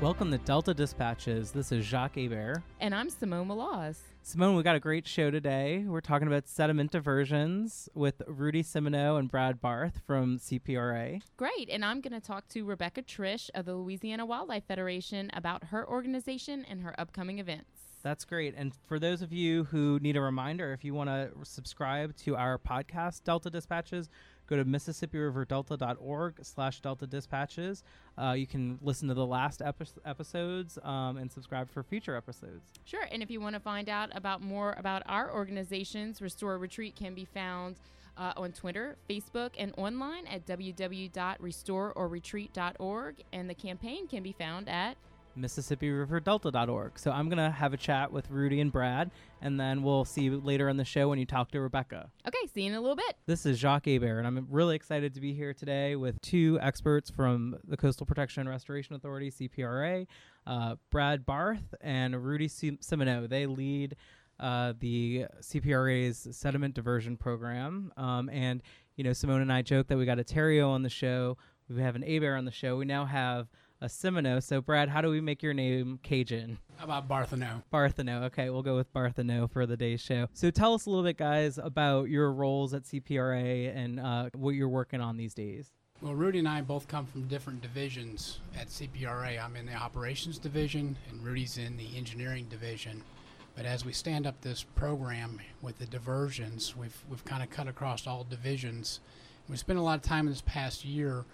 Welcome to Delta Dispatches. This is Jacques Hebert. And I'm Simone Maloz. Simone, we got a great show today. We're talking about sediment diversions with Rudy Simoneau and Brad Barth from CPRA. Great. And I'm going to talk to Rebecca Triche of the Louisiana Wildlife Federation about her organization and her upcoming events. That's great. And for those of you who need a reminder, if you want to subscribe to our podcast, Delta Dispatches, go to mississippiriverdelta.org slash delta dispatches uh, you can listen to the last epi- episodes um, and subscribe for future episodes sure and if you want to find out about more about our organizations restore retreat can be found uh, on Twitter, Facebook, and online at www.restoreorretreat.org. And the campaign can be found at MississippiRiverDelta.org. So I'm going to have a chat with Rudy and Brad, and then we'll see you later in the show when you talk to Rebecca. Okay, see you in a little bit. This is Jacques Hebert, and I'm really excited to be here today with two experts from the Coastal Protection and Restoration Authority, CPRA, uh, Brad Barth and Rudy Simoneau. They lead uh, the CPRA's sediment diversion program. Um, and, you know, Simone and I joke that we got a Terrio on the show. We have an Hebert on the show. We now have a Simoneau. So, Brad, how do we make your name Cajun? How about Barthano? Barthano. Okay, we'll go with Barthano for the day's show. So, tell us a little bit, guys, about your roles at CPRA and uh, what you're working on these days. Well, Rudy and I both come from different divisions at CPRA. I'm in the operations division, and Rudy's in the engineering division. But as we stand up this program with the diversions, we've, we've kind of cut across all divisions. We spent a lot of time in this past year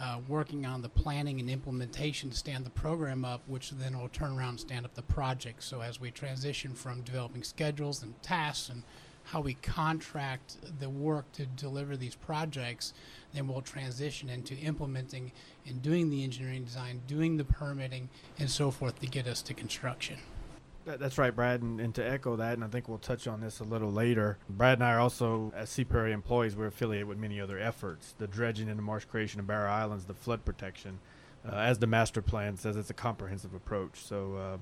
uh, working on the planning and implementation to stand the program up, which then will turn around and stand up the project. So as we transition from developing schedules and tasks and how we contract the work to deliver these projects, then we'll transition into implementing and doing the engineering design, doing the permitting, and so forth to get us to construction. That's right, Brad. And, and, to echo that, and I think we'll touch on this a little later, Brad and I are also, as CPRA employees, we're affiliated with many other efforts the dredging and the marsh creation of barrier islands, the flood protection. Uh, as the master plan says, it's a comprehensive approach. So uh,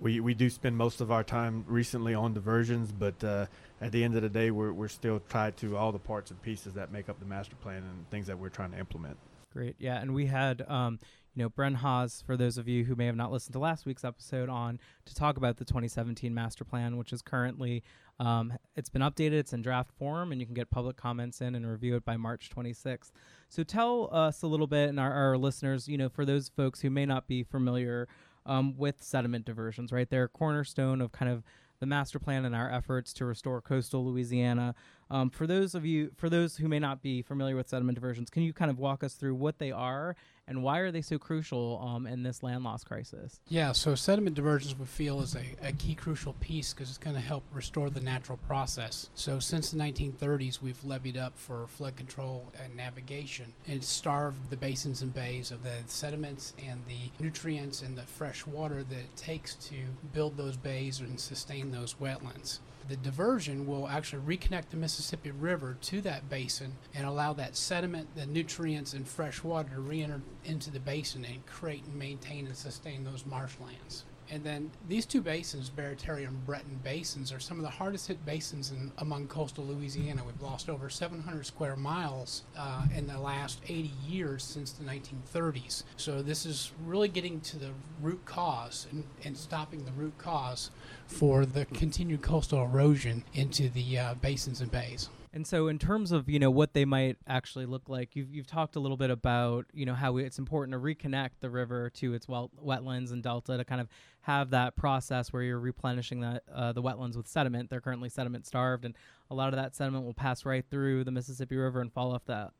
we, we do spend most of our time recently on diversions, but uh, at the end of the day, we're, we're still tied to all the parts and pieces that make up the master plan and things that we're trying to implement. Great. Yeah. And we had, um, you know, Bren Haase, for those of you who may have not listened to last week's episode, on to talk about the 2017 master plan, which is currently, um, it's been updated, it's in draft form, and you can get public comments in and review it by March 26th. So tell us a little bit, and our, our listeners, you know, for those folks who may not be familiar um, with sediment diversions, right? They're a cornerstone of kind of the master plan and our efforts to restore coastal Louisiana. Um, for those of you, for those who may not be familiar with sediment diversions, can you kind of walk us through what they are and why are they so crucial um, in this land loss crisis? Yeah, so sediment diversions we feel is a, a key crucial piece because it's going to help restore the natural process. So since the 1930s, we've leveed up for flood control and navigation, and starved the basins and bays of the sediments and the nutrients and the fresh water that it takes to build those bays and sustain those wetlands. The diversion will actually reconnect the Mississippi River to that basin and allow that sediment, the nutrients, and fresh water to re enter into the basin and create and maintain and sustain those marshlands. And then these two basins, Barataria and Breton basins, are some of the hardest hit basins in, among coastal Louisiana. We've lost over 700 square miles uh, in the last 80 years since the 1930s. So this is really getting to the root cause and, and stopping the root cause for the continued coastal erosion into the uh, basins and bays. And so, in terms of you know what they might actually look like, you've you've talked a little bit about you know how it's important to reconnect the river to its wetlands and delta to kind of have that process where you're replenishing the uh, the wetlands with sediment. They're currently sediment starved, and a lot of that sediment will pass right through the Mississippi River and fall off the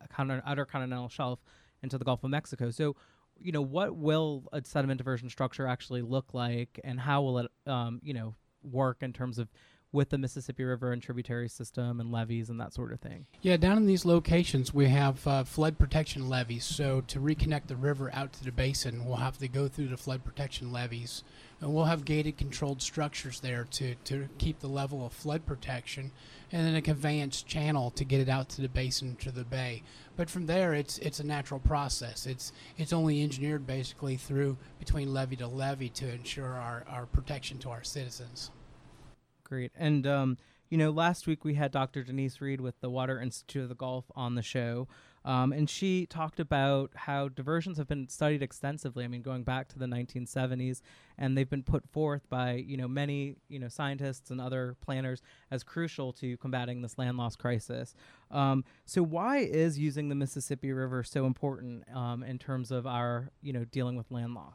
outer continental shelf into the Gulf of Mexico. So, you know, what will a sediment diversion structure actually look like, and how will it, um, you know, work in terms of with the Mississippi River and tributary system and levees and that sort of thing. Yeah, down in these locations, we have uh, flood protection levees. So to reconnect the river out to the basin, we'll have to go through the flood protection levees. And we'll have gated controlled structures there to, to keep the level of flood protection, and then a conveyance channel to get it out to the basin to the bay. But from there, it's it's a natural process. It's it's only engineered basically through between levee to levee to ensure our, our protection to our citizens great. And um, you know, last week we had Dr. Denise Reed with the Water Institute of the Gulf on the show. Um, and she talked about how diversions have been studied extensively. I mean, going back to the 1970s, and they've been put forth by you know many you know scientists and other planners as crucial to combating this land loss crisis. Um, so, why is using the Mississippi River so important um, in terms of our you know dealing with land loss?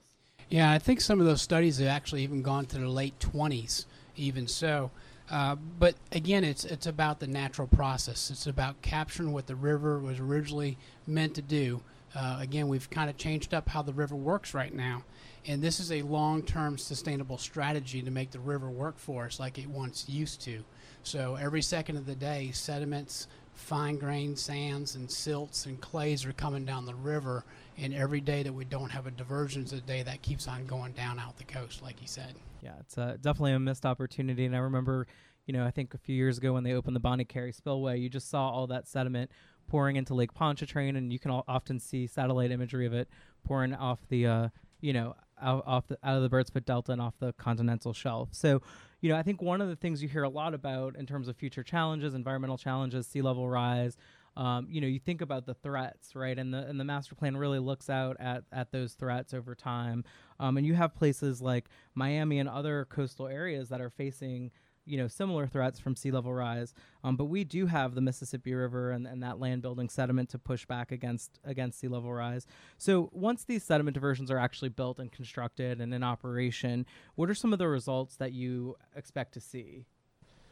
Yeah, I think some of those studies have actually even gone to the late 20s, even so. Uh, but again, it's it's about the natural process. It's about capturing what the river was originally meant to do. Uh, again, we've kind of changed up how the river works right now, and this is a long-term sustainable strategy to make the river work for us like it once used to. So every second of the day, sediments, fine-grained sands, and silts and clays are coming down the river, and every day that we don't have a diversion is a day that keeps on going down out the coast, like he said. Yeah, it's uh, definitely a missed opportunity. And I remember, you know, I think a few years ago when they opened the Bonnet Carré Spillway, you just saw all that sediment pouring into Lake Pontchartrain, and you can often see satellite imagery of it pouring off the, uh, you know, out, off the, out of the Birds Foot Delta and off the continental shelf. So, you know, I think one of the things you hear a lot about in terms of future challenges, environmental challenges, sea level rise, um, you know, you think about the threats, right? And the and the master plan really looks out at at those threats over time. Um, and you have places like Miami and other coastal areas that are facing you know similar threats from sea level rise um, but we do have the mississippi river and, and that land building sediment to push back against against sea level rise so once these sediment diversions are actually built and constructed and in operation what are some of the results that you expect to see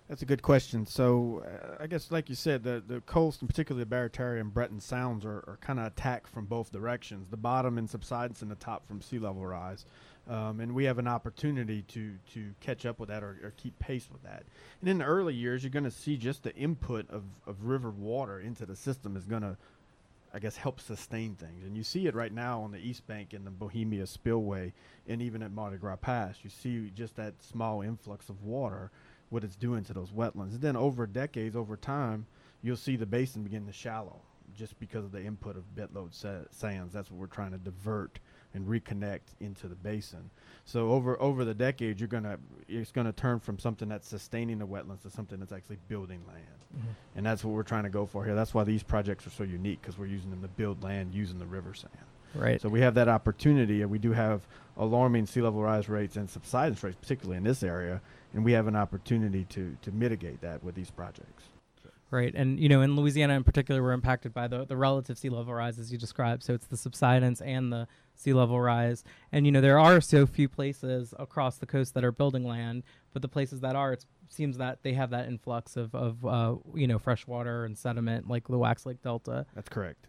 that's a good question. So, uh, I guess, like you said, the, the coast, and particularly the Barataria and Breton Sounds, are, are kind of attacked from both directions the bottom and subsidence, and the top from sea level rise. Um, and we have an opportunity to, to catch up with that or, or keep pace with that. And in the early years, you're going to see just the input of, of river water into the system is going to, I guess, help sustain things. And you see it right now on the East Bank in the Bohemia Spillway and even at Mardi Gras Pass. You see just that small influx of water what it's doing to those wetlands. And then over decades, over time, you'll see the basin begin to shallow just because of the input of bed load sa- sands. That's what we're trying to divert and reconnect into the basin. So over over the decades, you're gonna it's gonna turn from something that's sustaining the wetlands to something that's actually building land, mm-hmm. and that's what we're trying to go for here. That's why these projects are so unique because we're using them to build land using the river sand. Right. So we have that opportunity, and we do have alarming sea level rise rates and subsidence rates, particularly in this area, and we have an opportunity to to mitigate that with these projects. Right, and you know, in Louisiana in particular, we're impacted by the the relative sea level rise as you described. So it's the subsidence and the sea level rise, and you know, there are so few places across the coast that are building land, but the places that are, it seems that they have that influx of of uh, you know fresh water and sediment, like the Wax Lake Delta. That's correct.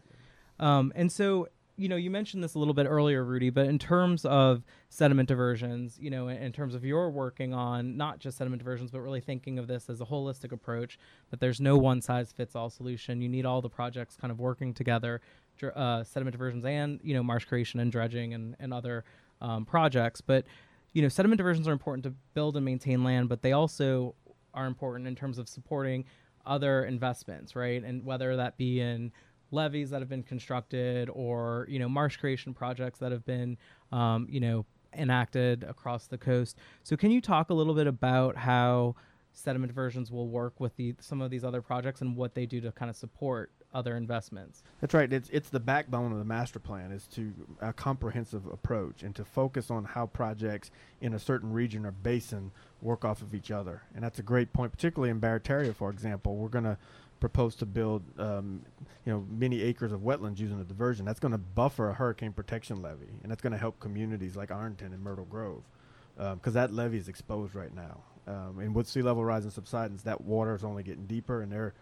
Um, and so you know, you mentioned this a little bit earlier, Rudy, but in terms of sediment diversions, you know, in, in, terms of your working on not just sediment diversions, but really thinking of this as a holistic approach, that there's no one size fits all solution. You need all the projects kind of working together, uh, sediment diversions and, you know, marsh creation and dredging and, and other um, projects. But, you know, sediment diversions are important to build and maintain land, but they also are important in terms of supporting other investments, right? And whether that be in levees that have been constructed or you know marsh creation projects that have been um, you know enacted across the coast. So can you talk a little bit about how sediment diversions will work with the some of these other projects and what they do to kind of support other investments. That's right. It's it's the backbone of the master plan is to a comprehensive approach and to focus on how projects in a certain region or basin work off of each other. And that's a great point, particularly in Barataria, for example. We're going to propose to build, um, you know, many acres of wetlands using the diversion. That's going to buffer a hurricane protection levee, and that's going to help communities like Arlington and Myrtle Grove, because um, that levee is exposed right now. Um, and with sea level rise and subsidence, that water is only getting deeper, and they're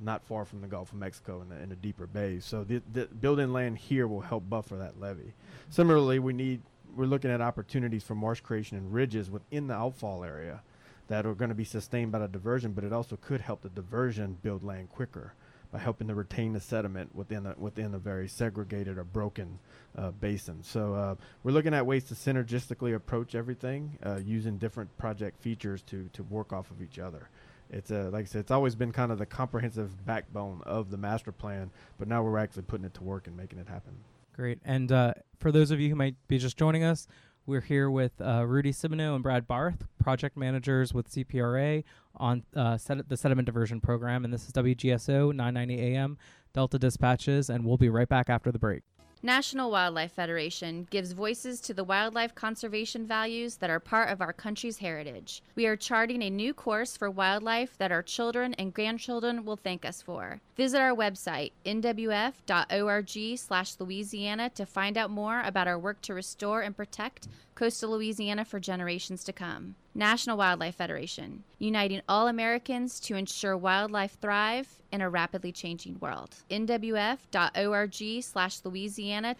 not far from the Gulf of Mexico in the, in deeper bays. So the, the building land here will help buffer that levee. Similarly, we need we're looking at opportunities for marsh creation and ridges within the outfall area that are going to be sustained by the diversion, but it also could help the diversion build land quicker by helping to retain the sediment within a, within a very segregated or broken uh, basin. So uh, we're looking at ways to synergistically approach everything uh, using different project features to to work off of each other. It's a, like I said, it's always been kind of the comprehensive backbone of the master plan, but now we're actually putting it to work and making it happen. Great. And uh, for those of you who might be just joining us, We're here with uh, Rudy Simoneau and Brad Barth, project managers with CPRA on uh, sed- the sediment diversion program. And this is WGSO 990 AM, Delta Dispatches, and we'll be right back after the break. National Wildlife Federation gives voices to the wildlife conservation values that are part of our country's heritage. We are charting a new course for wildlife that our children and grandchildren will thank us for. Visit our website, nwf.org/louisiana to find out more about our work to restore and protect coastal Louisiana for generations to come. National Wildlife Federation, uniting all Americans to ensure wildlife thrive in a rapidly changing world. nwf.org/louisiana.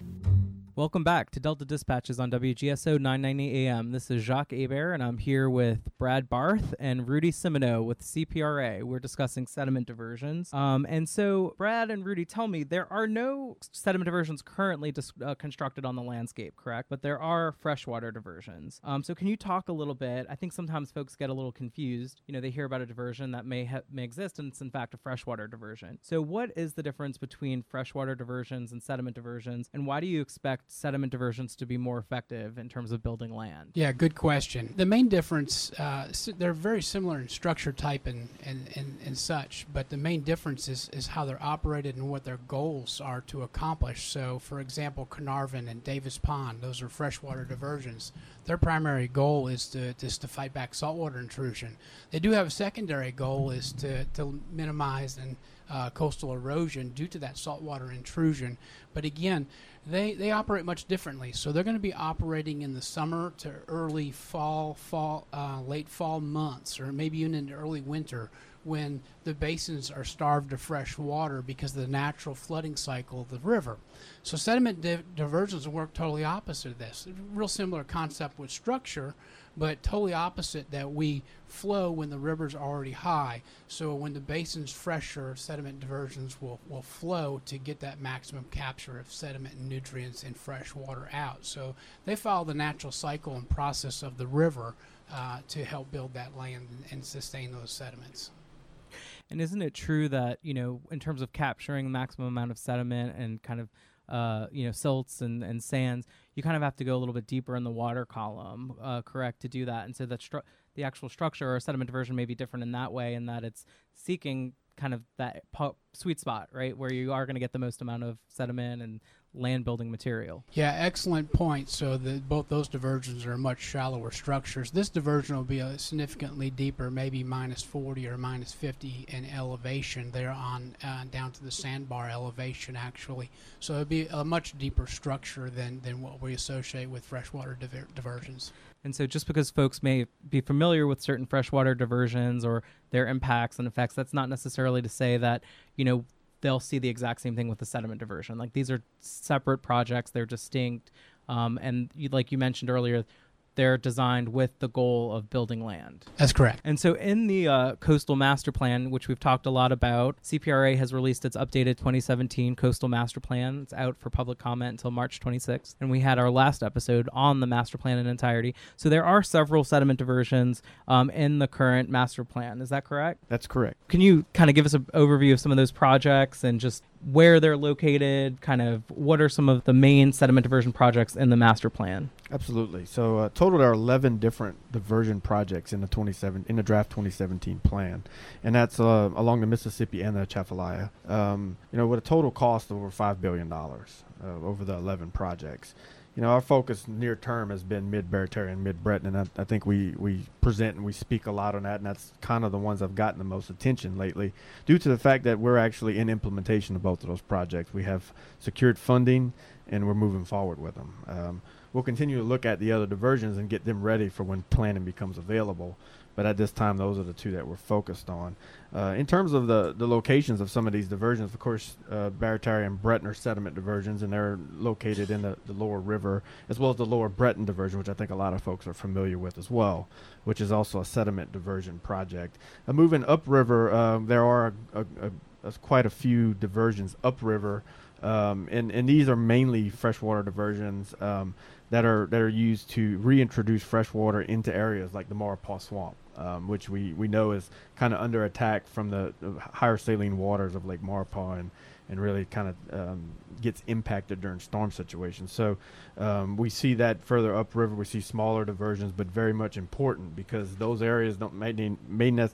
Welcome back to Delta Dispatches on WGSO 990 AM. This is Jacques Hebert, and I'm here with Brad Barth and Rudy Simoneau with CPRA. We're discussing sediment diversions. Um, and so, Brad and Rudy, tell me, there are no sediment diversions currently dis- uh, constructed on the landscape, correct? But there are freshwater diversions. Um, so, can you talk a little bit? I think sometimes folks get a little confused. You know, they hear about a diversion that may ha- may exist, and it's in fact a freshwater diversion. So, what is the difference between freshwater diversions and sediment diversions, and why do you expect sediment diversions to be more effective in terms of building land? Yeah, good question. The main difference, uh, they're very similar in structure type and, and, and, and such, but the main difference is, is how they're operated and what their goals are to accomplish. So, for example, Caernarvon and Davis Pond, those are freshwater diversions. Their primary goal is to, is to fight back saltwater intrusion. They do have a secondary goal is to, to minimize and uh, coastal erosion due to that saltwater intrusion. But again, they, they operate much differently. So they're going to be operating in the summer to early fall, fall, uh, late fall months, or maybe even into early winter when the basins are starved of fresh water because of the natural flooding cycle of the river. So sediment di- diversions work totally opposite of this. Real similar concept with structure, but totally opposite that we flow when the river's already high. So when the basin's fresher, sediment diversions will, will flow to get that maximum capture of sediment and nutrients and fresh water out. So they follow the natural cycle and process of the river uh, to help build that land and, and sustain those sediments. And isn't it true that you know, in terms of capturing the maximum amount of sediment and kind of uh, you know silts and, and sands, you kind of have to go a little bit deeper in the water column, uh, correct, to do that. And so that stru- the actual structure or sediment diversion may be different in that way, in that it's seeking kind of that po- sweet spot, right, where you are going to get the most amount of sediment and land building material. Yeah, excellent point. So the, both those diversions are much shallower structures. This diversion will be a significantly deeper, maybe minus 40 or minus 50 in elevation. They're on uh, down to the sandbar elevation, actually. So it'll be a much deeper structure than, than what we associate with freshwater diver- diversions. And so, just because folks may be familiar with certain freshwater diversions or their impacts and effects, that's not necessarily to say that, you know, they'll see the exact same thing with the sediment diversion. Like these are separate projects, they're distinct. Um, and you, like you mentioned earlier, they're designed with the goal of building land. That's correct. And so, in the uh, coastal master plan, which we've talked a lot about, CPRA has released its updated 2017 coastal master plan. It's out for public comment until March 26th. And we had our last episode on the master plan in entirety. So, there are several sediment diversions um, in the current master plan. Is that correct? That's correct. Can you kind of give us an overview of some of those projects and just where they're located? Kind of what are some of the main sediment diversion projects in the master plan? Absolutely. So, uh, total there are 11 different diversion projects in the 27 in the draft 2017 plan, and that's uh, along the Mississippi and the Atchafalaya. Um, you know, with a total cost of over five billion dollars uh, over the 11 projects. You know, our focus near term has been mid Barataria and mid Breton, and I, I think we, we present and we speak a lot on that, and that's kind of the ones I've gotten the most attention lately, due to the fact that we're actually in implementation of both of those projects. We have secured funding, and we're moving forward with them. Um, we'll continue to look at the other diversions and get them ready for when planning becomes available. But at this time, those are the two that we're focused on. Uh, in terms of the, the locations of some of these diversions, of course, uh, Barataria and Breton are sediment diversions, and they're located in the, the lower river, as well as the lower Breton diversion, which I think a lot of folks are familiar with as well, which is also a sediment diversion project. Uh, moving upriver, um, there are a, a, a, quite a few diversions upriver, um, and, and these are mainly freshwater diversions. Um, that are that are used to reintroduce freshwater into areas like the Maurepas Swamp, um, which we, we know is kind of under attack from the, higher saline waters of Lake Maurepas and, and really kind of um, gets impacted during storm situations. So um, we see that further upriver. We see smaller diversions, but very much important because those areas don't may need, may ne-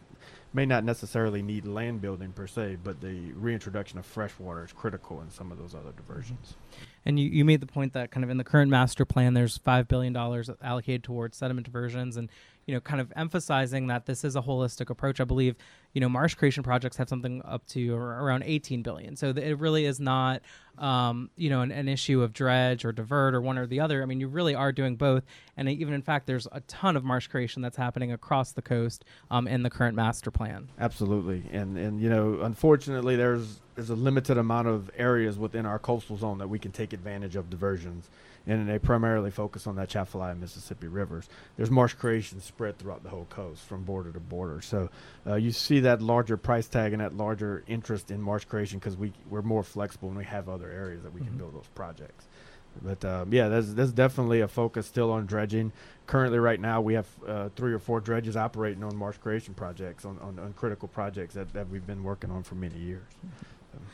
may not necessarily need land building per se, but the reintroduction of fresh water is critical in some of those other diversions. And you, you made the point that kind of in the current master plan, there's $5 billion allocated towards sediment diversions. And you know, kind of emphasizing that this is a holistic approach. I believe, you know, marsh creation projects have something up to around 18 billion. So it really is not, um, you know, an, an, issue of dredge or divert or one or the other. I mean, you really are doing both. And even in fact, there's a ton of marsh creation that's happening across the coast um, in the current master plan. Absolutely. And, and, you know, unfortunately, there's, there's a limited amount of areas within our coastal zone that we can take advantage of diversions and they primarily focus on that Atchafalaya and Mississippi rivers. There's marsh creation spread throughout the whole coast from border to border. So uh, you see that larger price tag and that larger interest in marsh creation because we, we're more flexible and we have other areas that we mm-hmm. can build those projects. But um, yeah, that's there's definitely a focus still on dredging. Currently, right now, we have uh, three or four dredges operating on marsh creation projects, on, on, on critical projects that, that we've been working on for many years. Mm-hmm.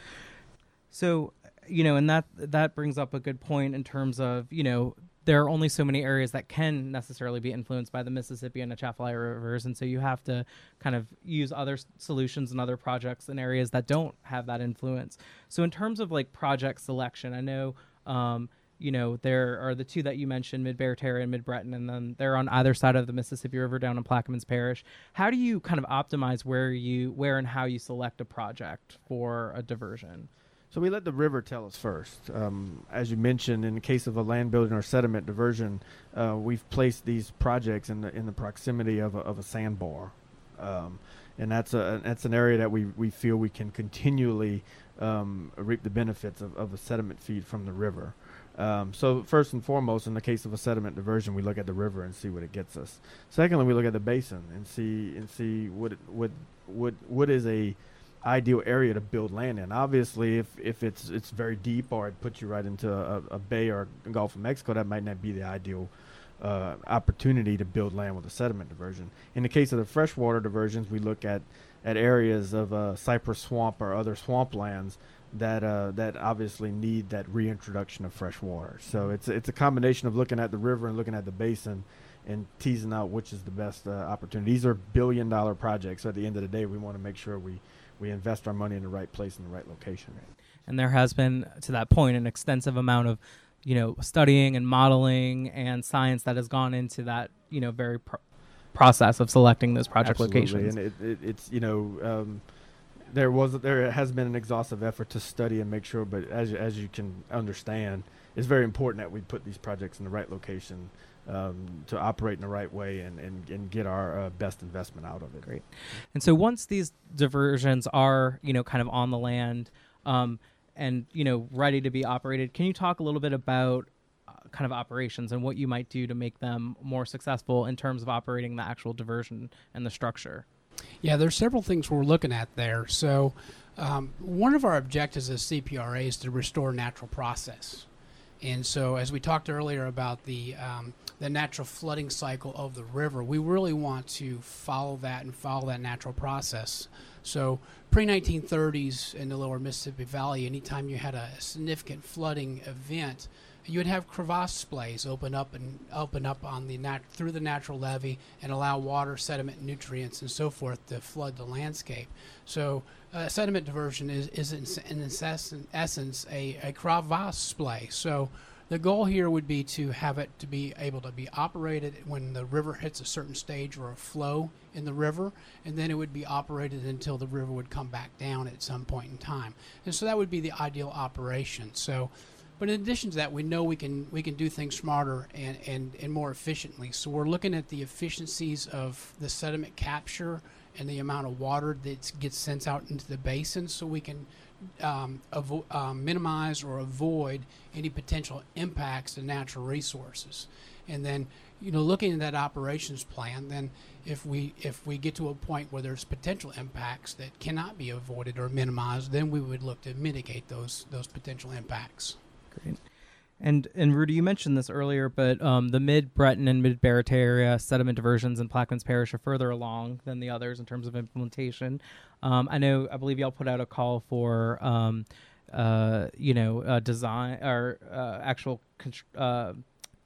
So, you know, and that that brings up a good point in terms of you know there are only so many areas that can necessarily be influenced by the Mississippi and the Atchafalaya rivers, and so you have to kind of use other s- solutions and other projects in areas that don't have that influence. So in terms of like project selection, I know. Um, you know, there are the two that you mentioned, Mid Barataria and Mid Breton, and then they're on either side of the Mississippi River down in Plaquemines Parish. How do you kind of optimize where you, where and how you select a project for a diversion? So we let the river tell us first. Um, as you mentioned, in the case of a land building or sediment diversion, uh, we've placed these projects in the in the proximity of a, of a sandbar, um, and that's a that's an area that we, we feel we can continually um, reap the benefits of, of a sediment feed from the river. Um, so first and foremost, in the case of a sediment diversion, we look at the river and see what it gets us. Secondly, we look at the basin and see and see what what what what is a ideal area to build land in. Obviously, if, if it's it's very deep or it puts you right into a, a bay or Gulf of Mexico, that might not be the ideal uh, opportunity to build land with a sediment diversion. In the case of the freshwater diversions, we look at at areas of uh, cypress swamp or other swamplands that uh, that obviously need that reintroduction of fresh water. So it's it's a combination of looking at the river and looking at the basin and teasing out which is the best uh, opportunity. These are billion dollar projects. So at the end of the day, we want to make sure we we invest our money in the right place in the right location. And there has been, to that point, an extensive amount of, you know, studying and modeling and science that has gone into that, you know, very pro- process of selecting those project Absolutely. locations. And it, it, it's, you know, um, there was there has been an exhaustive effort to study and make sure, but as as you can understand, it's very important that we put these projects in the right location um, to operate in the right way and, and, and get our uh, best investment out of it. Great. And so once these diversions are, you know, kind of on the land um, and, you know, ready to be operated, can you talk a little bit about uh, kind of operations and what you might do to make them more successful in terms of operating the actual diversion and the structure? Yeah, there's several things we're looking at there. So um, one of our objectives as CPRA is to restore natural process. And so, as we talked earlier about the um, the natural flooding cycle of the river, we really want to follow that and follow that natural process. So, pre 1930s in the lower Mississippi Valley, anytime you had a significant flooding event, you would have crevasse splays open up and open up on the nat- through the natural levee and allow water, sediment, nutrients, and so forth to flood the landscape. So, uh, sediment diversion is, is in, in essence a, a crevasse splay. So, the goal here would be to have it to be able to be operated when the river hits a certain stage or a flow in the river, and then it would be operated until the river would come back down at some point in time. And so that would be the ideal operation. So, but in addition to that, we know we can we can do things smarter and, and, and more efficiently. So we're looking at the efficiencies of the sediment capture and the amount of water that gets sent out into the basin, so we can um, avo- um, minimize or avoid any potential impacts to natural resources. And then, you know, looking at that operations plan, then if we if we get to a point where there's potential impacts that cannot be avoided or minimized, then we would look to mitigate those those potential impacts. Great. And and Rudy, you mentioned this earlier, but um, the Mid Breton and Mid Barataria sediment diversions in Plaquemines Parish are further along than the others in terms of implementation. Um, I know, I believe y'all put out a call for um, uh, you know, uh, design or uh, actual uh,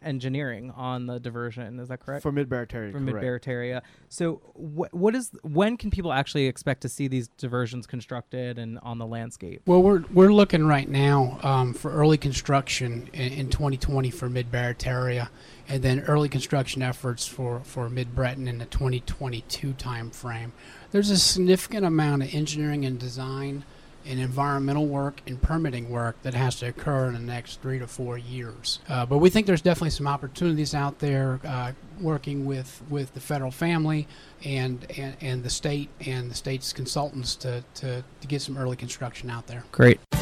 engineering on the diversion. Is that correct? For Mid Barataria, For mid Barataria. So, wh- what is when can people actually expect to see these diversions constructed and on the landscape? Well, we're we're looking right now um, for early construction in, in 2020 for Mid Barataria, and then early construction efforts for for Mid Breton in the 2022 time frame. There's a significant amount of engineering and design and environmental work and permitting work that has to occur in the next three to four years. Uh, but we think there's definitely some opportunities out there uh, working with, with the federal family and, and, and the state and the state's consultants to, to, to get some early construction out there. Great.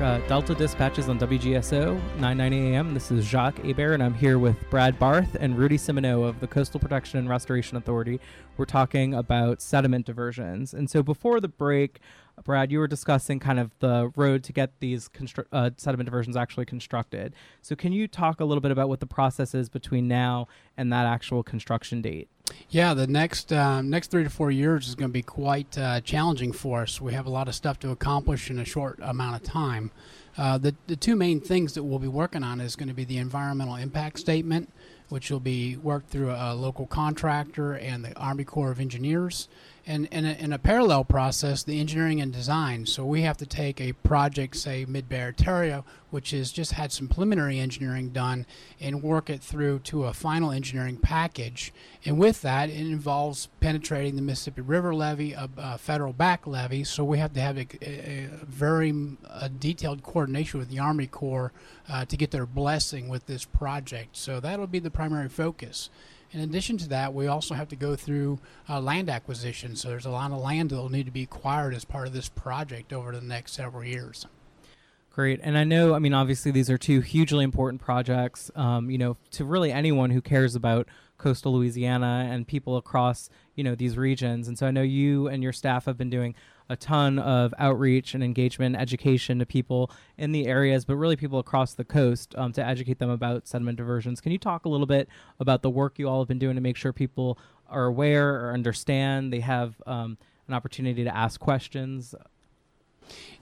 Uh, Delta Dispatches on WGSO 990 AM. This is Jacques Hebert, and I'm here with Brad Barth and Rudy Simoneau of the Coastal Protection and Restoration Authority. We're talking about sediment diversions. And so before the break, Brad, you were discussing kind of the road to get these constru- uh, sediment diversions actually constructed. So can you talk a little bit about what the process is between now and that actual construction date? Yeah, the next um, next three to four years is going to be quite uh, challenging for us. We have a lot of stuff to accomplish in a short amount of time. Uh, the the two main things that we'll be working on is going to be the environmental impact statement, which will be worked through a, local contractor and the Army Corps of Engineers, and in a, in a parallel process, the engineering and design. So we have to take a project, say Mid Barataria, which has just had some preliminary engineering done, and work it through to a final engineering package. And with that, it involves penetrating the Mississippi River levee, a, a federal back levee. So we have to have a, a, very detailed coordination with the Army Corps uh, to get their blessing with this project. So that'll be the primary focus. In addition to that, we also have to go through uh, land acquisition. So there's a lot of land that will need to be acquired as part of this project over the next several years. Great. And I know, I mean, obviously, these are two hugely important projects, um, you know, to really anyone who cares about coastal Louisiana and people across, you know, these regions. And so I know you and your staff have been doing a ton of outreach and engagement, education to people in the areas, but really people across the coast um, to educate them about sediment diversions. Can you talk a little bit about the work you all have been doing to make sure people are aware or understand they have um, an opportunity to ask questions?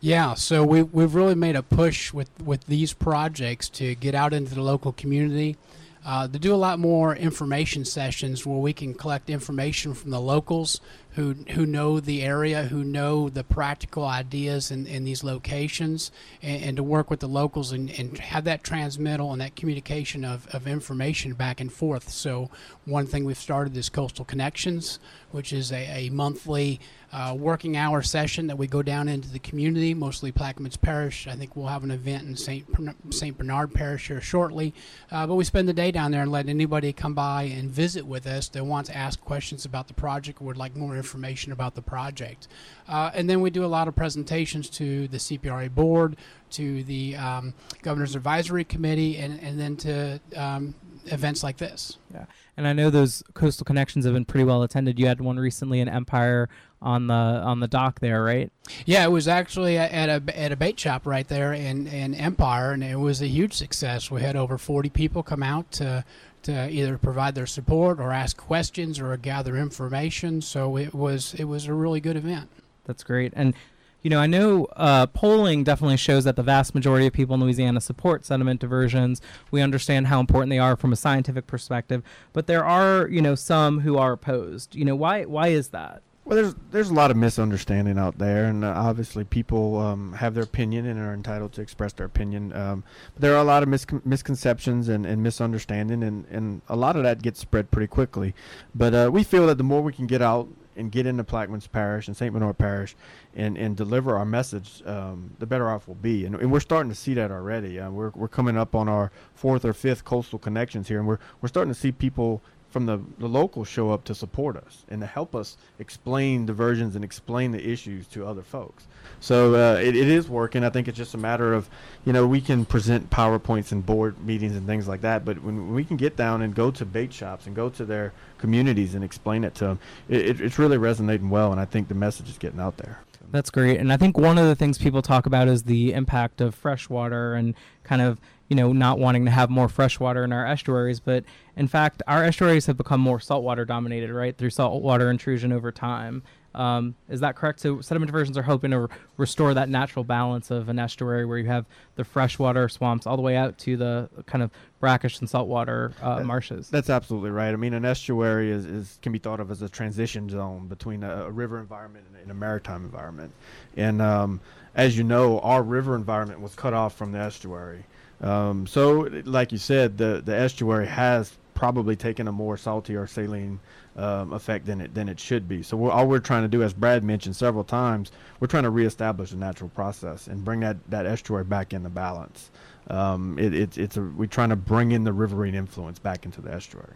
Yeah, so we, we've really made a push with, with these projects to get out into the local community, uh, to do a lot more information sessions where we can collect information from the locals who, who know the area, who know the practical ideas in, in these locations, and, and to work with the locals and, and have that transmittal and that communication of, of information back and forth. So, one thing we've started is Coastal Connections, which is a, a monthly uh, working hour session that we go down into the community, mostly Plaquemines Parish. I think we'll have an event in St. St. Bernard Parish here shortly. Uh, but we spend the day down there and let anybody come by and visit with us that wants to ask questions about the project or would like more information about the project. Uh, and then we do a lot of presentations to the CPRA board, to the um, Governor's Advisory Committee, and, and then to um, events like this. Yeah. And I know those coastal connections have been pretty well attended. You had one recently in Empire on the on the dock there, right? Yeah, it was actually at a at a bait shop right there in in Empire, and it was a huge success. We had over 40 people come out to to either provide their support or ask questions or gather information. So it was it was a really good event. That's great. And you know, I know uh, polling definitely shows that the vast majority of people in Louisiana support sediment diversions. We understand how important they are from a scientific perspective, but there are, you know, some who are opposed. You know, why why is that? Well, there's there's a lot of misunderstanding out there, and uh, obviously people um, have their opinion and are entitled to express their opinion. Um, but there are a lot of miscon- misconceptions and, and misunderstanding, and, and a lot of that gets spread pretty quickly. But uh, we feel that the more we can get out and get into Plaquemines Parish and St. Bernard Parish and, and deliver our message, um, the better off we'll be. And, and, we're starting to see that already. Uh, we're, we're coming up on our fourth or fifth coastal connections here, and we're, we're starting to see people from the, the locals show up to support us and to help us explain diversions and explain the issues to other folks. So uh, it, it is working. I think it's just a matter of, you know, we can present PowerPoints and board meetings and things like that, but when we can get down and go to bait shops and go to their communities and explain it to them, it, it, it's really resonating well, and I think the message is getting out there. That's great. And I think one of the things people talk about is the impact of freshwater and kind of you know, not wanting to have more fresh water in our estuaries, but in fact, our estuaries have become more saltwater dominated, right, through saltwater intrusion over time. Um, is that correct? So sediment diversions are hoping to re- restore that natural balance of an estuary where you have the freshwater swamps all the way out to the kind of brackish and saltwater uh, marshes. That's absolutely right. I mean, an estuary is, is can be thought of as a transition zone between a, a river environment and, and, a maritime environment. And um, as you know, our river environment was cut off from the estuary. Um, so, like you said, the the estuary has probably taken a more salty or saline um, effect than it than it should be. So we're, all we're trying to do, as Brad mentioned several times, we're trying to reestablish a natural process and bring that, that estuary back into balance. Um, it, it, it's a, we're trying to bring in the riverine influence back into the estuary.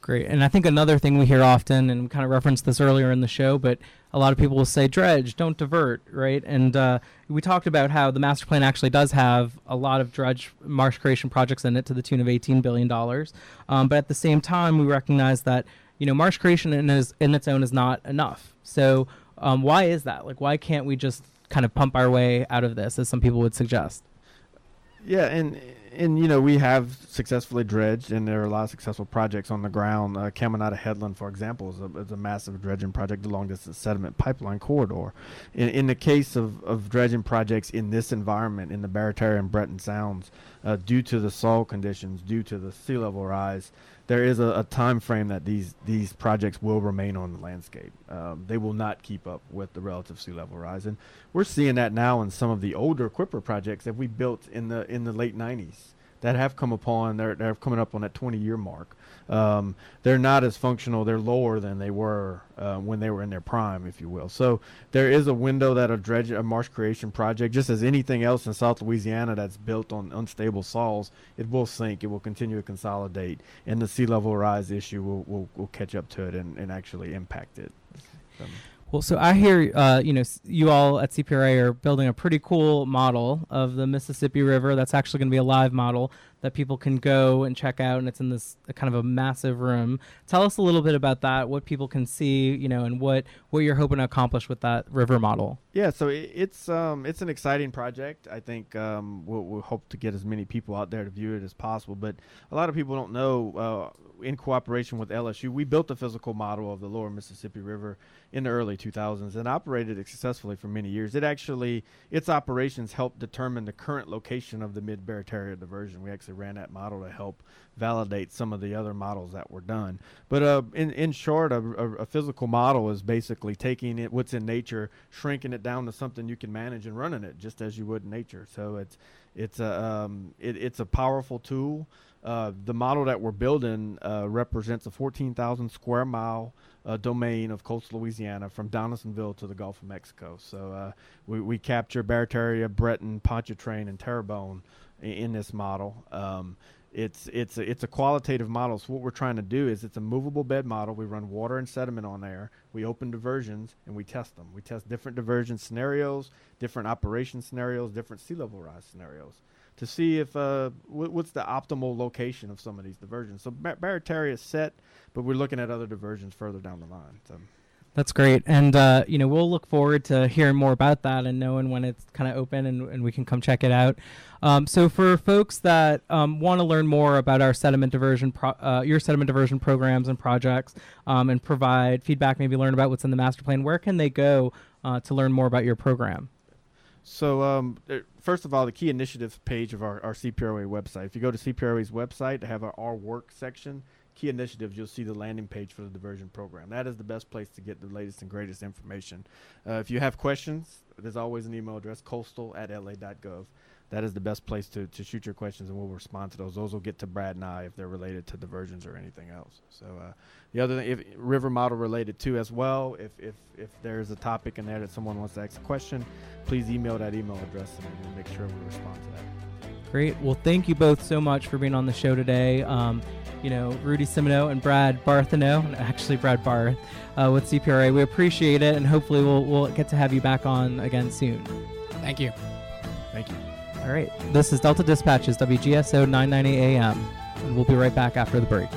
Great. And I think another thing we hear often, and we kind of referenced this earlier in the show, but a lot of people will say dredge, don't divert, right? And uh, we talked about how the master plan actually does have a lot of dredge marsh creation projects in it to the tune of $18 billion. Um, but at the same time, we recognize that, you know, marsh creation in, is, in its own is not enough. So um, why is that? Like, why can't we just kind of pump our way out of this, as some people would suggest? Yeah, and and you know we have successfully dredged, and there are a lot of successful projects on the ground. Uh, Caminada Headland, for example, is a, is a massive dredging project along this sediment pipeline corridor. In, in the case of, of dredging projects in this environment, in the Barataria and Breton Sounds, uh, due to the soil conditions, due to the sea level rise, there is a, a, time frame that these these projects will remain on the landscape. Um, they will not keep up with the relative sea level rise, and we're seeing that now in some of the older CWPPRA projects that we built in the in the late 90s that have come upon they're they're coming up on that 20 year mark. Um, they're not as functional. They're lower than they were uh, when they were in their prime, if you will. So there is a window that a dredge a marsh creation project, just as anything else in South Louisiana that's built on unstable soils, it will sink. It will continue to consolidate, and the sea level rise issue will will, will catch up to it and, and actually impact it. Well, so I hear, uh, you know, you all at CPRA are building a pretty cool model of the Mississippi River. That's actually going to be a live model that people can go and check out, and it's in this kind of a massive room. Tell us a little bit about that, what people can see, you know, and what what you're hoping to accomplish with that river model. Yeah, so it's um, it's an exciting project. I think um, we'll, we'll, hope to get as many people out there to view it as possible. But a lot of people don't know. Uh, in cooperation with LSU, we built a physical model of the Lower Mississippi River in the early 2000s and operated it successfully for many years. It actually, its operations helped determine the current location of the Mid Barataria diversion. We actually ran that model to help validate some of the other models that were done. But uh, in in short, a, a, physical model is basically taking it what's in nature, shrinking it down to something you can manage and running it just as you would in nature. So it's it's a um, it, it's a powerful tool. Uh, the model that we're building uh, represents a 14,000 square mile uh, domain of coastal Louisiana from Donaldsonville to the Gulf of Mexico. So uh, we, we capture Barataria, Breton, Pontchartrain, and Terrebonne in, this model. Um, it's it's a, it's a qualitative model. So what we're trying to do is it's a movable bed model. We run water and sediment on there. We open diversions and we test them. We test different diversion scenarios, different operation scenarios, different sea level rise scenarios to see if uh, w- what's the optimal location of some of these diversions. So Bar- Barataria is set, but we're looking at other diversions further down the line. So. That's great, and uh, you know we'll look forward to hearing more about that and knowing when it's kind of open and, and we can come check it out. Um, so for folks that um, want to learn more about our sediment diversion, pro- uh, your sediment diversion programs and projects, um, and provide feedback, maybe learn about what's in the master plan, where can they go uh, to learn more about your program? So, um, first of all, the key initiatives page of our, our CPRA website. If you go to CPRA's website, they have our, our work section. Key initiatives, you'll see the landing page for the diversion program. That is the best place to get the latest and greatest information. Uh, if you have questions, there's always an email address, coastal at la.gov. That is the best place to, to shoot your questions, and we'll respond to those. Those will get to Brad and I if they're related to diversions or anything else. So uh, the other thing, if river model related too as well. If, if if there's a topic in there that someone wants to ask a question, please email that email address, and we'll make sure we respond to that. Great. Well, thank you both so much for being on the show today. Um, you know, Rudy Simoneau and Brad Bartheno, actually Brad Barth, uh, with CPRA. We appreciate it, and hopefully we'll, we'll get to have you back on again soon. Thank you. Thank you. All right. This is Delta Dispatches, WGSO 990 AM, and we'll be right back after the break.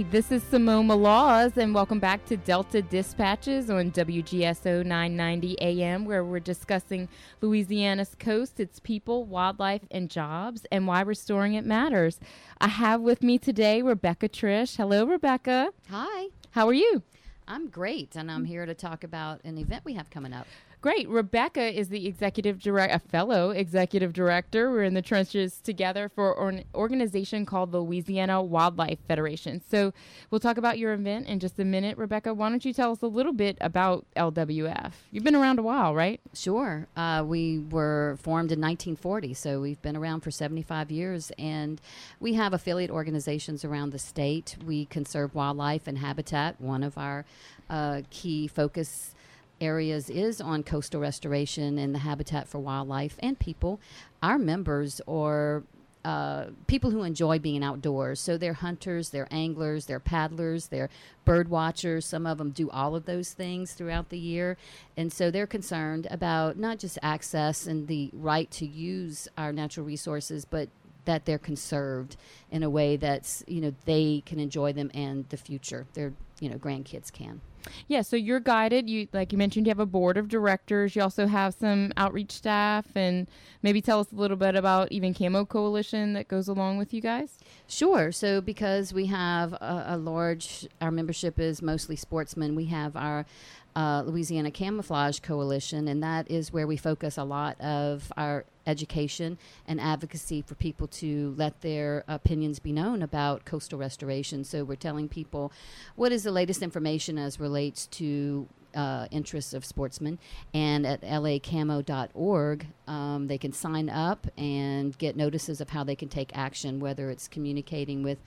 Hey, this is Simone Maloz, and welcome back to Delta Dispatches on WGSO 990 AM, where we're discussing Louisiana's coast, its people, wildlife, and jobs, and why restoring it matters. I have with me today Rebecca Triche. Hello, Rebecca. Hi, How are you? I'm great, and I'm here to talk about an event we have coming up. Great. Rebecca is the executive director, a fellow executive director. We're in the trenches together for an organization called the Louisiana Wildlife Federation. So we'll talk about your event in just a minute. Rebecca, why don't you tell us a little bit about LWF? You've been around a while, right? Sure, uh, we were formed in 1940, so we've been around for 75 years, and we have affiliate organizations around the state. We conserve wildlife and habitat. One of our uh, key focus areas is on coastal restoration and the habitat for wildlife and people. Our members are uh, people who enjoy being outdoors. So they're hunters, they're anglers, they're paddlers, they're bird watchers. Some of them do all of those things throughout the year. And so they're concerned about not just access and the right to use our natural resources, but that they're conserved in a way that's, you know, they can enjoy them and the future. Their, you know, grandkids can. Yeah, so you're guided. You like you mentioned you have a board of directors. You also have some outreach staff and maybe tell us a little bit about even Camo Coalition that goes along with you guys. Sure. So, because we have a, a large, our membership is mostly sportsmen, we have our uh, Louisiana Camouflage Coalition, and that is where we focus a lot of our education and advocacy for people to let their opinions be known about coastal restoration. So, we're telling people what is the latest information as relates to uh, interests of sportsmen. And at lacamo.org, um, they can sign up and get notices of how they can take action, whether it's communicating with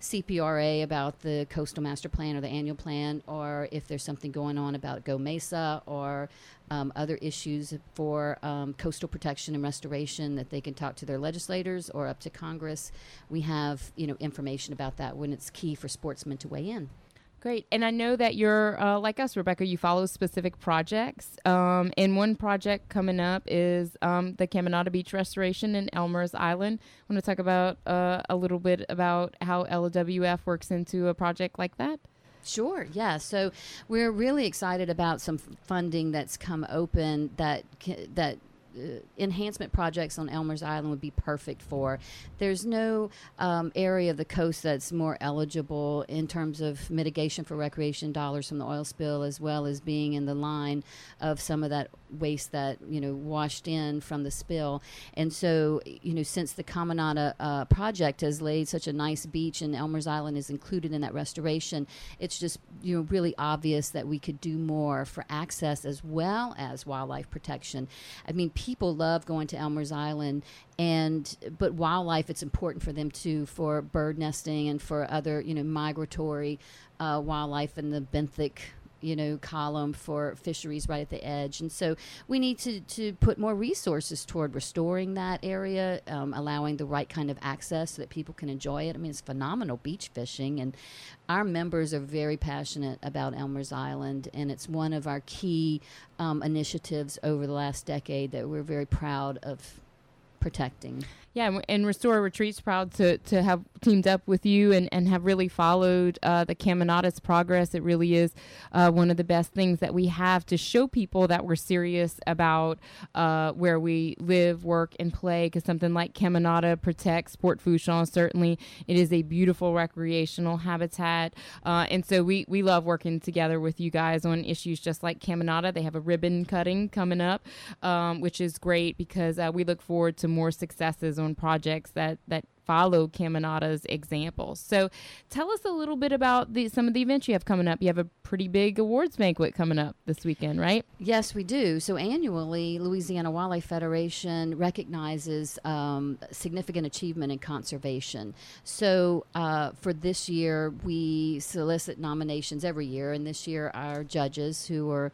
CPRA about the coastal master plan or the annual plan, or if there's something going on about GOMESA or um, other issues for um, coastal protection and restoration that they can talk to their legislators or up to Congress. We have you know information about that when it's key for sportsmen to weigh in. Great. And I know that you're uh, like us, Rebecca, you follow specific projects. Um, and one project coming up is um, the Caminada Beach restoration in Elmer's Island. I want to talk about uh, a little bit about how LWF works into a project like that. Sure, yeah. So we're really excited about some f- funding that's come open that that enhancement projects on Elmer's Island would be perfect for. There's no um, area of the coast that's more eligible in terms of mitigation for recreation dollars from the oil spill, as well as being in the line of some of that waste that you know washed in from the spill. And so, you know, since the Caminada uh, project has laid such a nice beach and Elmer's Island is included in that restoration, it's just you know really obvious that we could do more for access as well as wildlife protection. I mean, people love going to Elmer's Island and but wildlife it's important for them too for bird nesting and for other you know migratory uh, wildlife and the benthic you know column for fisheries right at the edge. And so we need to, to put more resources toward restoring that area um, allowing the right kind of access so that people can enjoy it. I mean it's phenomenal beach fishing and our members are very passionate about elmer's island and it's one of our key um, initiatives over the last decade that we're very proud of protecting Yeah, and, Restore Retreat's proud to, to have teamed up with you and, and have really followed uh, the Caminada's progress. It really is uh, one of the best things that we have to show people that we're serious about uh, where we live, work, and play. Because something like Caminada protects Port Fourchon. Certainly, it is a beautiful recreational habitat. Uh, and so we, we love working together with you guys on issues just like Caminada. They have a ribbon cutting coming up, um, which is great because uh, we look forward to more successes on projects that that follow Caminada's example. So, tell us a little bit about the, some of the events you have coming up. You have a pretty big awards banquet coming up this weekend, right? Yes, we do. So annually, Louisiana Wildlife Federation recognizes um, significant achievement in conservation. So uh, for this year, we solicit nominations every year, and this year our judges who are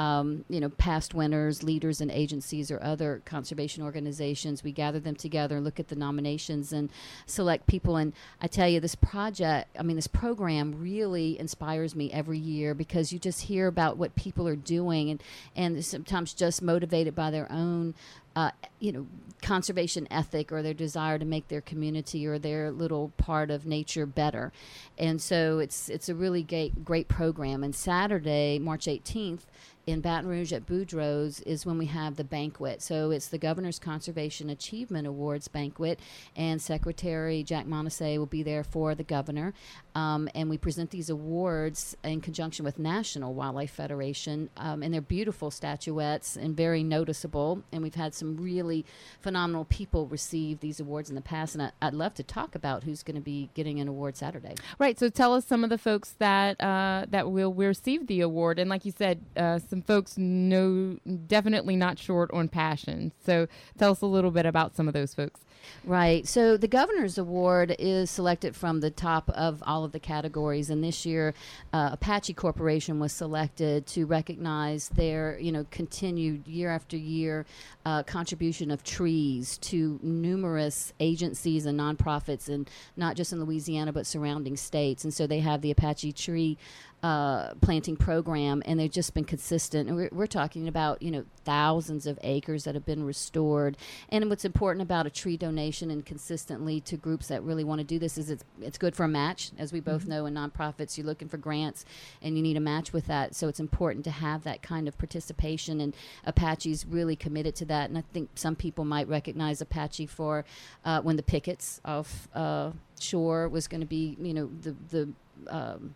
um, you know, past winners, leaders in agencies or other conservation organizations. We gather them together and look at the nominations and select people. And I tell you, this project, I mean, this program really inspires me every year because you just hear about what people are doing and, and sometimes just motivated by their own uh, you know, conservation ethic or their desire to make their community or their little part of nature better. And so it's it's a really great great program. And Saturday, March 18th, in Baton Rouge at Boudreaux's is when we have the banquet. So it's the Governor's Conservation Achievement Awards banquet, and Secretary Jack Montoucet will be there for the governor. Um, and we present these awards in conjunction with National Wildlife Federation, um, and they're beautiful statuettes and very noticeable. And we've had some really phenomenal people receive these awards in the past, and I, would love to talk about who's going to be getting an award Saturday. Right. So tell us some of the folks that uh, that will receive the award, and like you said, uh, some folks know definitely not short on passion. So tell us a little bit about some of those folks. Right. So the governor's award is selected from the top of all of the categories, and this year, uh, Apache Corporation was selected to recognize their, you know, continued year after year uh, contribution of trees to numerous agencies and nonprofits, and not just in Louisiana but surrounding states. And so they have the Apache Tree uh, planting program, and they've just been consistent. And we're, we're, talking about you know thousands of acres that have been restored. And what's important about a tree donation and consistently to groups that really want to do this is it's it's good for a match, as we both mm-hmm. know in nonprofits. You're looking for grants, and you need a match with that. So it's important to have that kind of participation. And Apache's really committed to that. And I think some people might recognize Apache for uh, when the pickets off uh, shore was going to be you know the the um,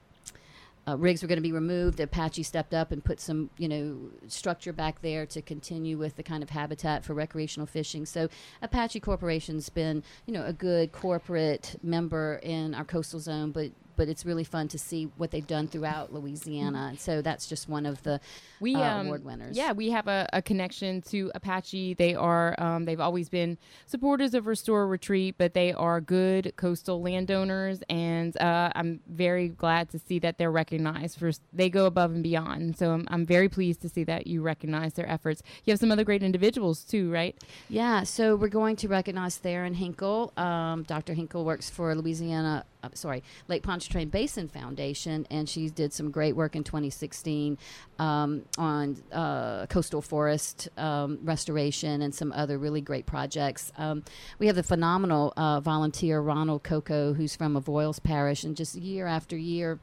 uh, rigs were going to be removed. Apache stepped up and put some, you know, structure back there to continue with the kind of habitat for recreational fishing. So Apache Corporation's been, you know, a good corporate member in our coastal zone, but but it's really fun to see what they've done throughout Louisiana. And so that's just one of the we, uh, um, award winners. Yeah, we have a, a, connection to Apache. They are um, they've always been supporters of Restore Retreat, but they are good coastal landowners, and uh, I'm very glad to see that they're recognized for they go above and beyond. So I'm, I'm very pleased to see that you recognize their efforts. You have some other great individuals too, right? Yeah. So we're going to recognize Theryn Henkel. Um, Dr. Henkel works for Louisiana uh, sorry, Lake Pontchartrain Basin Foundation, and she did some great work in 2016 um, on uh, coastal forest um, restoration and some other really great projects. Um, we have the phenomenal uh, volunteer Ronald Coco, who's from Avoyelles Parish, and just year after year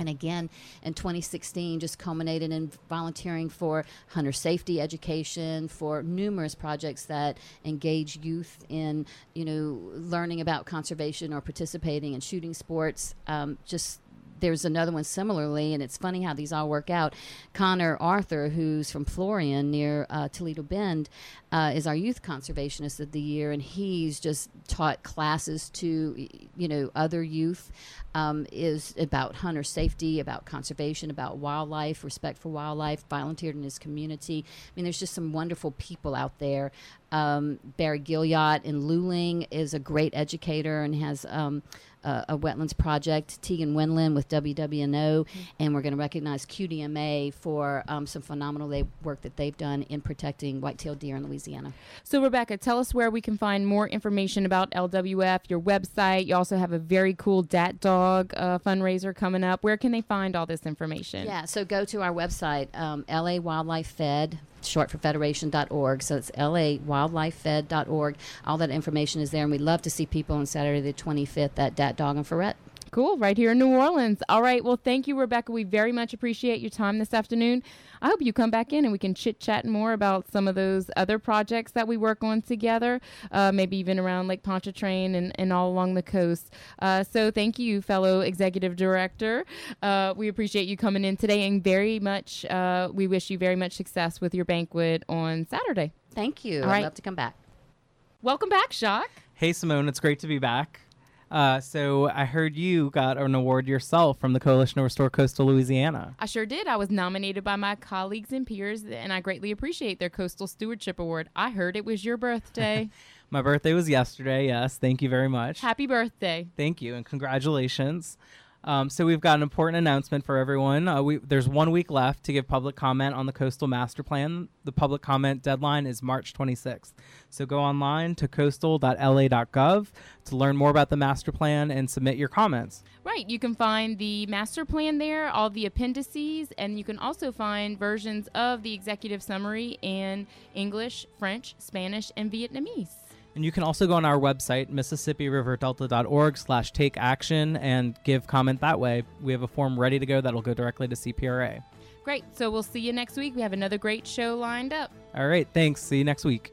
and again in 2016 just culminated in volunteering for hunter safety education for numerous projects that engage youth in you know learning about conservation or participating in shooting sports. Um, just there's another one similarly, and it's funny how these all work out. Connor Arthur, who's from Florien near uh, Toledo Bend, uh, is our youth conservationist of the year, and he's just taught classes to you know other youth. Um, is about hunter safety, about conservation, about wildlife, respect for wildlife. Volunteered in his community. I mean, there's just some wonderful people out there. Um, Barry Gilliott in Luling is a great educator and has. Um, uh, a wetlands project, Tegan Wendland with WWNO, mm-hmm. and we're going to recognize QDMA for um, some phenomenal work that they've done in protecting white-tailed deer in Louisiana. So, Rebecca, tell us where we can find more information about LWF, your website. You also have a very cool Dat Dog uh, fundraiser coming up. Where can they find all this information? Yeah, so go to our website, um, LA Wildlife Fed, short for federation.org. So it's lawildlifefed.org. All that information is there, and we'd love to see people on Saturday the 25th at Dat Dog and Freret. Cool, right here in New Orleans. All right, well, thank you, Rebecca. We very much appreciate your time this afternoon. I hope you come back in and we can chit chat more about some of those other projects that we work on together, uh, maybe even around Lake Pontchartrain and, and all along the coast. Uh, so thank you, fellow executive director. Uh, we appreciate you coming in today and very much, uh, we wish you very much success with your banquet on Saturday. Thank you. All I'd right. love to come back. Welcome back, Jacques. Hey, Simone, it's great to be back. Uh, so I heard you got an award yourself from the Coalition to Restore Coastal Louisiana. I sure did. I was nominated by my colleagues and peers, and I greatly appreciate their Coastal Stewardship Award. I heard it was your birthday. My birthday was yesterday. Yes, thank you very much. Happy birthday. Thank you and congratulations. Um, so we've got an important announcement for everyone. Uh, we, there's one week left to give public comment on the coastal master plan. The public comment deadline is March 26th. So go online to coastal.la.gov to learn more about the master plan and submit your comments. Right. You can find the master plan there, all the appendices, and you can also find versions of the executive summary in English, French, Spanish, and Vietnamese. And you can also go on our website, MississippiRiverDelta.org slash take action and give comment that way. We have a form ready to go that'll go directly to CPRA. Great. So we'll see you next week. We have another great show lined up. All right. Thanks. See you next week.